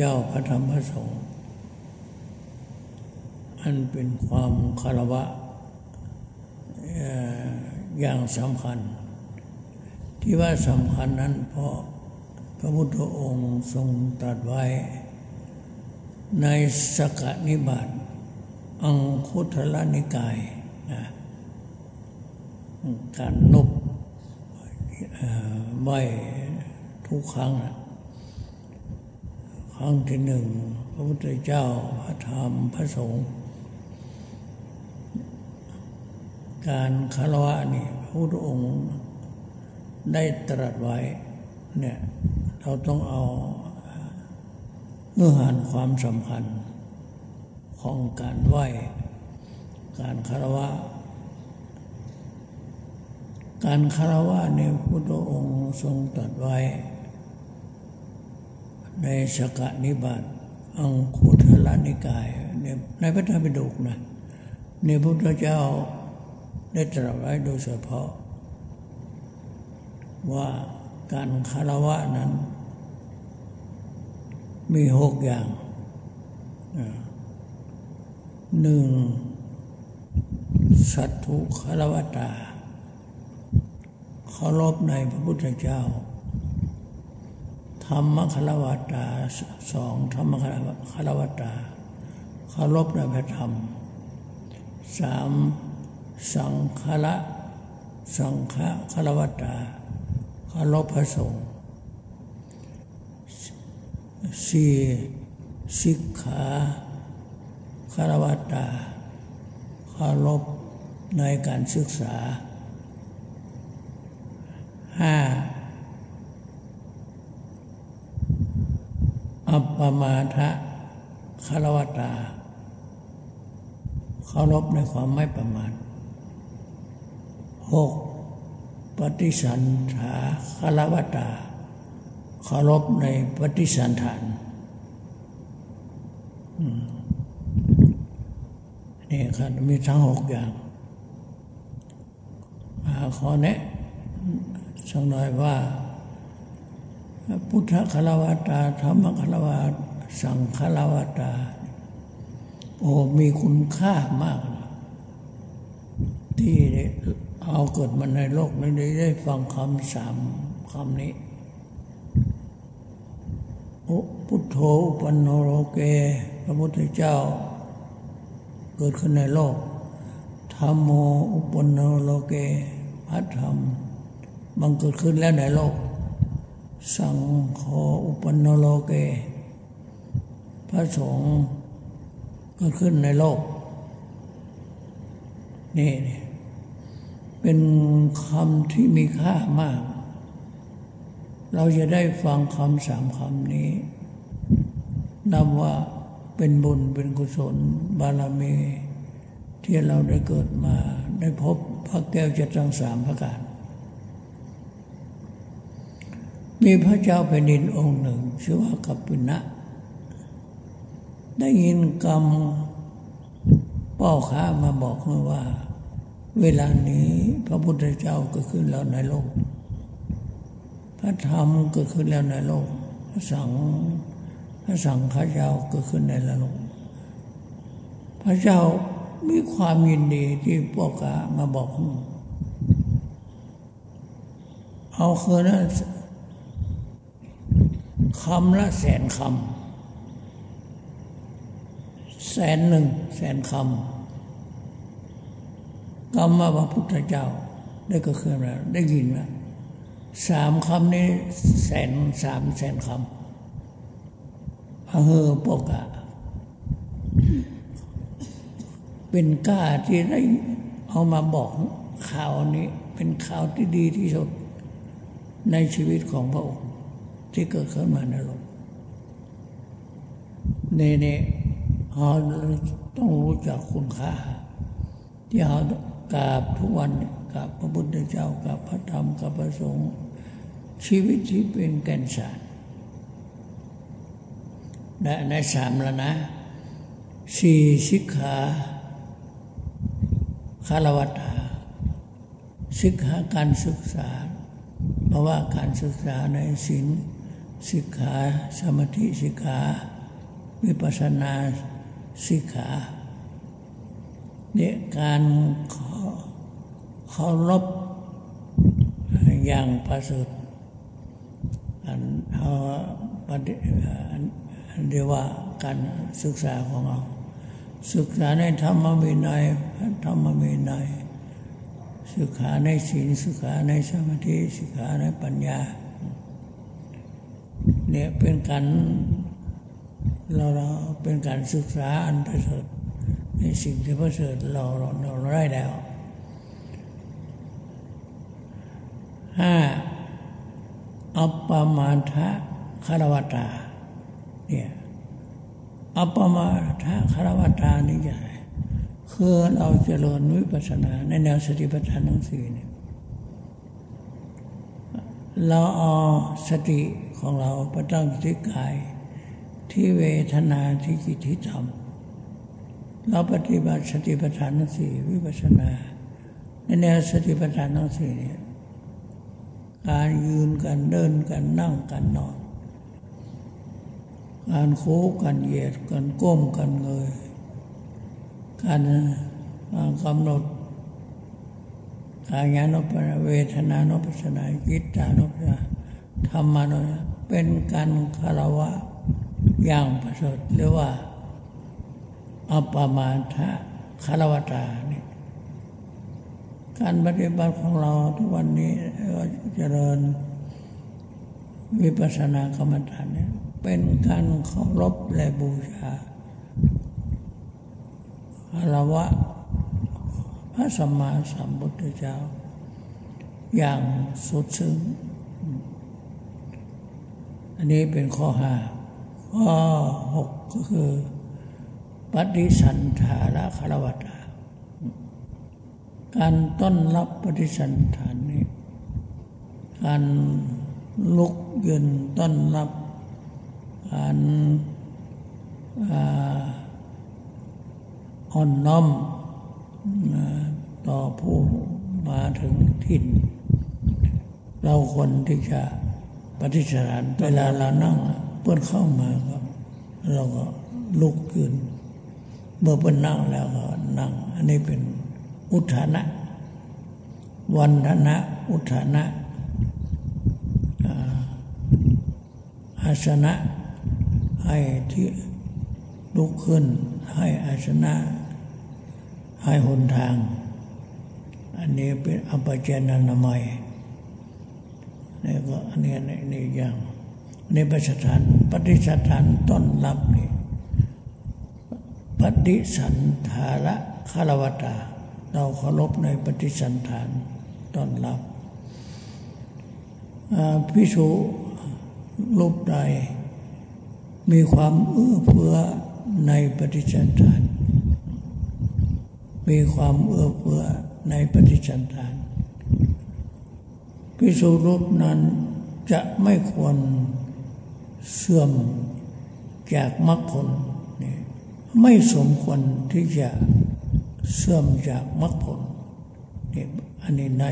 เจ้าพระธรรมพระสงฆ์อันเป็นความคารวะอย่างสำคัญ ที่ว่าสำคัญนั้นเพราะพระพุทธองค์ทรงตรัสไว้ ในสกนิบาตอังคุตรนิกายนะการนบไหวทุกครั้ง ครั้งที่หนึ่งพระพุทธเจ้าพระธรรมพระสงฆ์การคารวะนี่พระพุทธองค์ได้ตรัสไว้เนี่ยเราต้องเอาเนื้อหาความสำคัญของการไหว้การคารวะ การคารวะในพุทธองค์ทรงตรัสไว้ ในสกนิบาตอังคุทลนิกายในในพระธรรมปิฎกนะในพระพุทธเจ้าได้ตรัสไว้โดยเฉพาะ ว่าการคารวะนั้น มีหกอย่างหนึ่งสัตถุคารวตาเคารพในพระพุทธเจ้า ธรรมคารวตาสองธรรมคารวตาเคารพในพระธรรมสามสังฆละสังฆคารวตาเคารพพระสงฆ์สี่สิกขาคารวตาเคารพในการศึกษาห้า อัปปมาทะคารวตาเคารพในความไม่ประมาทหกปฏิสันถาคารวตาเคารพในปฏิสันฐานนี่ครับมีทั้งหกอย่างขอแนะสักหน่อยว่า พุทธคารวตาธรรมคารวตสังคารวตา โอ้มีคุณค่ามาก ที่เอาเกิดมาในโลกนี้ได้ฟังคำสามคำนี้พุทโธปันโนโลเก พระพุทธเจ้า เกิดขึ้นในโลกธรรมโมอุปนโนโลเกพระธรรม บังเกิดขึ้นแล้วในโลก สังโฆอุปนโนโลเก พระสงฆ์เกิดขึ้นในโลก นี่ เป็นคำที่มีค่ามาก เราจะได้ฟังคำสามคำนี้นับว่าเป็นบุญเป็นกุศล บารมี ที่เราได้เกิดมา ได้พบพระแก้วจะทั้งสามพระการ มีพระเจ้าแผ่นดินองค์หนึ่ง ชื่อว่ากัปปินะ ได้ยินกรรมป้อค้ามาบอกเมื่อว่า เวลานี้พระพุทธเจ้าก็ขึ้นแล้วในโลก พระธรรมก็ขึ้นแล้วในโลก พระสังพระสังฆเจ้าก็ขึ้นในโลก พระเจ้ามีความยินดีที่ป้อค้ามาบอก เอาคืนนั้นำละแสนคำแสนหนึ่งแสนคำคำว่าพระพุทธเจ้า ได้ก็คืออะไรได้ยินไหมสามคำนี้แสนสามแสนคำเฮอปกะ เป็นกล้าที่ได้เอามาบอกข่าวนี้ เป็นข่าวที่ดีที่สุดในชีวิตของพระองค์ ที่เกิดขึ้นมาในโลกนี่นี่เราต้องรู้จักคุณค่า ที่เรากราบทุกวันกราบพระพุทธเจ้ากราบพระธรรมกราบพระสงฆ์ชีวิตที่เป็นแก่นสารได้ในสามแล้วนะสี่สิกขาคารวัตาสิกขาการศึกษา เพราะว่าการศึกษาในศีล สิกขาสมาธิสิกขาวิปัสสนาสิกขาเนี่ยการเคารพอย่างประเสริฐอันเอาเรียกว่าการศึกษาของเราศึกษาในธรรมวินัยธรรมวินัยศึกษาในศีลศึกษาในสมาธิศึกษาในปัญญา เนี่ยเป็นการเราเราเป็นการศึกษาอันประเสริฐในสิ่งที่ประเสริฐเราเราเราได้แล้วห้าอัปปมาทะคารวตาเนี่ยอัปปมาทะคารวตานี่จะคือเราเจริญวิปัสสนาในแนวสติปัฏฐานทั้งสี่เนี่ย เราเอาสติของเราประตั้งที่กาย ที่เวทนาที่จิตที่ธรรมเราปฏิบัติสติปัฏฐานทั้งสี่วิปัสสนาในแนวสติปัฏฐานทั้งสี่เนี่ยการยืนกันเดินกันนั่งกันนอน การโค้งกันเหยียดกันก้มกันเงยการกำหนด กายานุปัสเวทนานุปัสนาจิตานุปัสนาธรรมานุเป็นการคารวะอย่างประเสริฐเรียกว่าอัปปมาทะคารวตานี่การปฏิบัติของเราทุกวันนี้เจริญวิปัสสนากรรมฐานเนี่ยเป็นการเคารพและบูชาคารวะ ระสัมมาสัมพุทธเจ้า อย่างสุดซึ้ง อันนี้เป็นข้อห้าข้อหกก็คือปฏิสันธาระคารวตาการต้อนรับปฏิสันฐานนี้ การลุกยืนต้อนรับ การอ่อนน้อม ต่อผู้มาถึงถิ่น เราคนที่จะปฏิสถานเวลาเรานั่งเพื่อนเข้ามาก็เราก็ลุกยืนเมื่อเพื่อนนั่งแล้วก็นั่ง อันนี้เป็นอุทานะ วันธนะ อุทานะอาสนะให้ที่ลุกขึ้นให้อาสนะให้หนทาง อันนี้เป็นอภิเจนานามัยนี่ก็อันนี้นี่อย่างในประสถานปฏิสถานต้นรับนี่ปฏิสันธาระคารวตา เราเคารพในปฏิสันฐานต้อนรับพิสุรูปใดมีความเอื้อเฟื้อในปฏิสันฐาน มีความเอื้อเฟื้อ ในปฏิสันฐานพิสุรูปนั้นจะไม่ควรเสื่อมจากมรรคผล ไม่สมควรที่จะเสื่อมจากมรรคผลนี่อันนี้ใน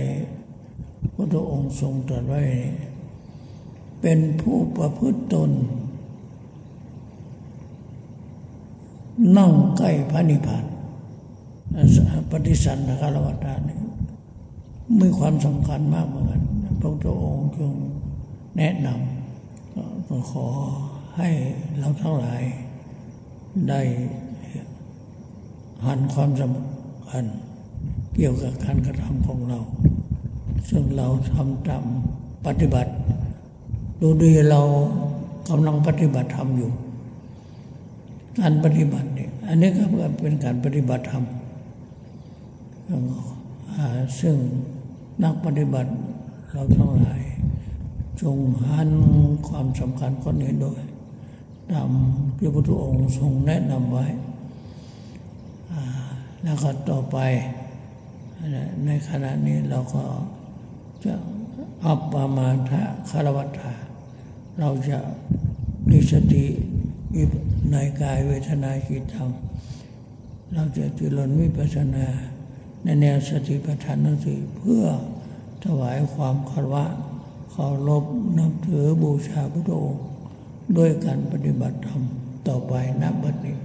พระองค์ทรงตรัสไว้ เป็นผู้ประพฤติตน นั่งใกล้พระนิพพาน ปฏิสันทคารวตานี่มีความสำคัญมากเหมือนกันพระพุทธองค์ทรงแนะนำขอให้เราทั้งหลายได้หันความสำคัญเกี่ยวกับการกระทำของเรา ซึ่งเราทำตามปฏิบัติ ดูดีเรากำลังปฏิบัติธรรมอยู่การปฏิบัติเนี่ยอันนี้ก็เป็นการปฏิบัติธรรม ซึ่งนักปฏิบัติเราทั้งหลาย จงหันความสำคัญคนนี้ด้วยตามที่พระพุทธองค์ทรงแนะนำไว้ แล้วก็ต่อไป ในขณะนี้เราก็จะอัปปามาทะคารวัตาเราจะมีสติในกายเวทนาจิตธรรม เราจะจิรนวิปัสนา ในแนวสติปัฏฐานสี่เพื่อถวายความคารวะเคารพนับถือบูชาพระองค์ด้วยการปฏิบัติธรรมต่อไปนับบัดนี้